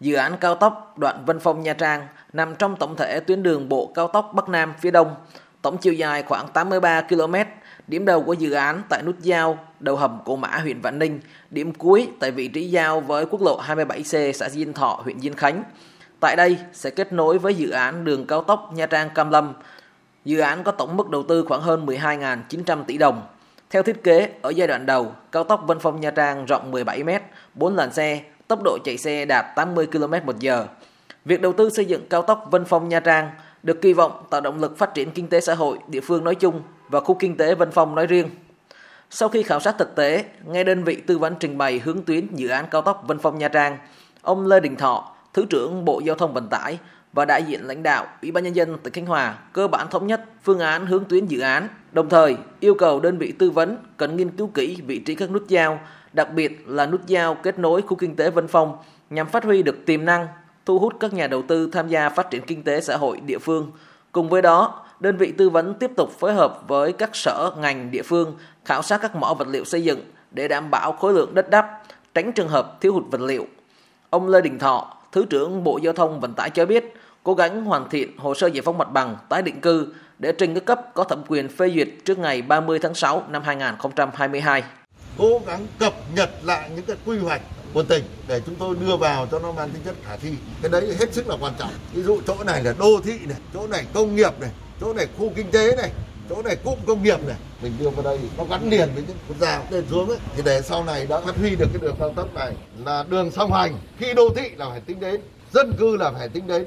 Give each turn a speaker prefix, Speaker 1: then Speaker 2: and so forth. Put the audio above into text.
Speaker 1: Dự án cao tốc đoạn Vân Phong Nha Trang nằm trong tổng thể tuyến đường bộ cao tốc Bắc Nam phía Đông, tổng chiều dài khoảng 83 km. Điểm đầu của dự án tại nút giao đầu hầm Cổ Mã huyện Vạn Ninh, điểm cuối tại vị trí giao với quốc lộ 27C xã Diên Thọ huyện Diên Khánh. Tại đây sẽ kết nối với dự án đường cao tốc Nha Trang Cam Lâm. Dự án có tổng mức đầu tư khoảng hơn 12.900 tỷ đồng. Theo thiết kế, ở giai đoạn đầu, cao tốc Vân Phong Nha Trang rộng 17 m, 4 làn xe, tốc độ chạy xe đạt 80 km một giờ. Việc đầu tư xây dựng cao tốc Vân Phong Nha Trang được kỳ vọng tạo động lực phát triển kinh tế xã hội địa phương nói chung và khu kinh tế Vân Phong nói riêng. Sau khi khảo sát thực tế, nghe đơn vị tư vấn trình bày hướng tuyến dự án cao tốc Vân Phong Nha Trang, ông Lê Đình Thọ, Thứ trưởng Bộ Giao thông Vận tải và đại diện lãnh đạo Ủy ban nhân dân tỉnh Khánh Hòa cơ bản thống nhất phương án hướng tuyến dự án, đồng thời yêu cầu đơn vị tư vấn cần nghiên cứu kỹ vị trí các nút giao, đặc biệt là nút giao kết nối khu kinh tế Vân Phong nhằm phát huy được tiềm năng, thu hút các nhà đầu tư tham gia phát triển kinh tế xã hội địa phương. Cùng với đó, đơn vị tư vấn tiếp tục phối hợp với các sở ngành địa phương khảo sát các mỏ vật liệu xây dựng để đảm bảo khối lượng đất đắp, tránh trường hợp thiếu hụt vật liệu. Ông Lê Đình Thọ, Thứ trưởng Bộ Giao thông Vận tải cho biết, cố gắng hoàn thiện hồ sơ giải phóng mặt bằng tái định cư để trình các cấp có thẩm quyền phê duyệt trước ngày 30 tháng 6 năm 2022.
Speaker 2: Cố gắng cập nhật lại những cái quy hoạch của tỉnh để chúng tôi đưa vào cho nó mang tính chất khả thi. Cái đấy hết sức là quan trọng. Ví dụ chỗ này là đô thị này, chỗ này công nghiệp này, chỗ này khu kinh tế này, chỗ này cụm công nghiệp này mình đưa vào đây nó gắn liền với những quốc gia lên xuống ấy thì để sau này đã phát huy được cái đường cao tốc này là đường song hành khi đô thị là phải tính đến dân cư là phải tính đến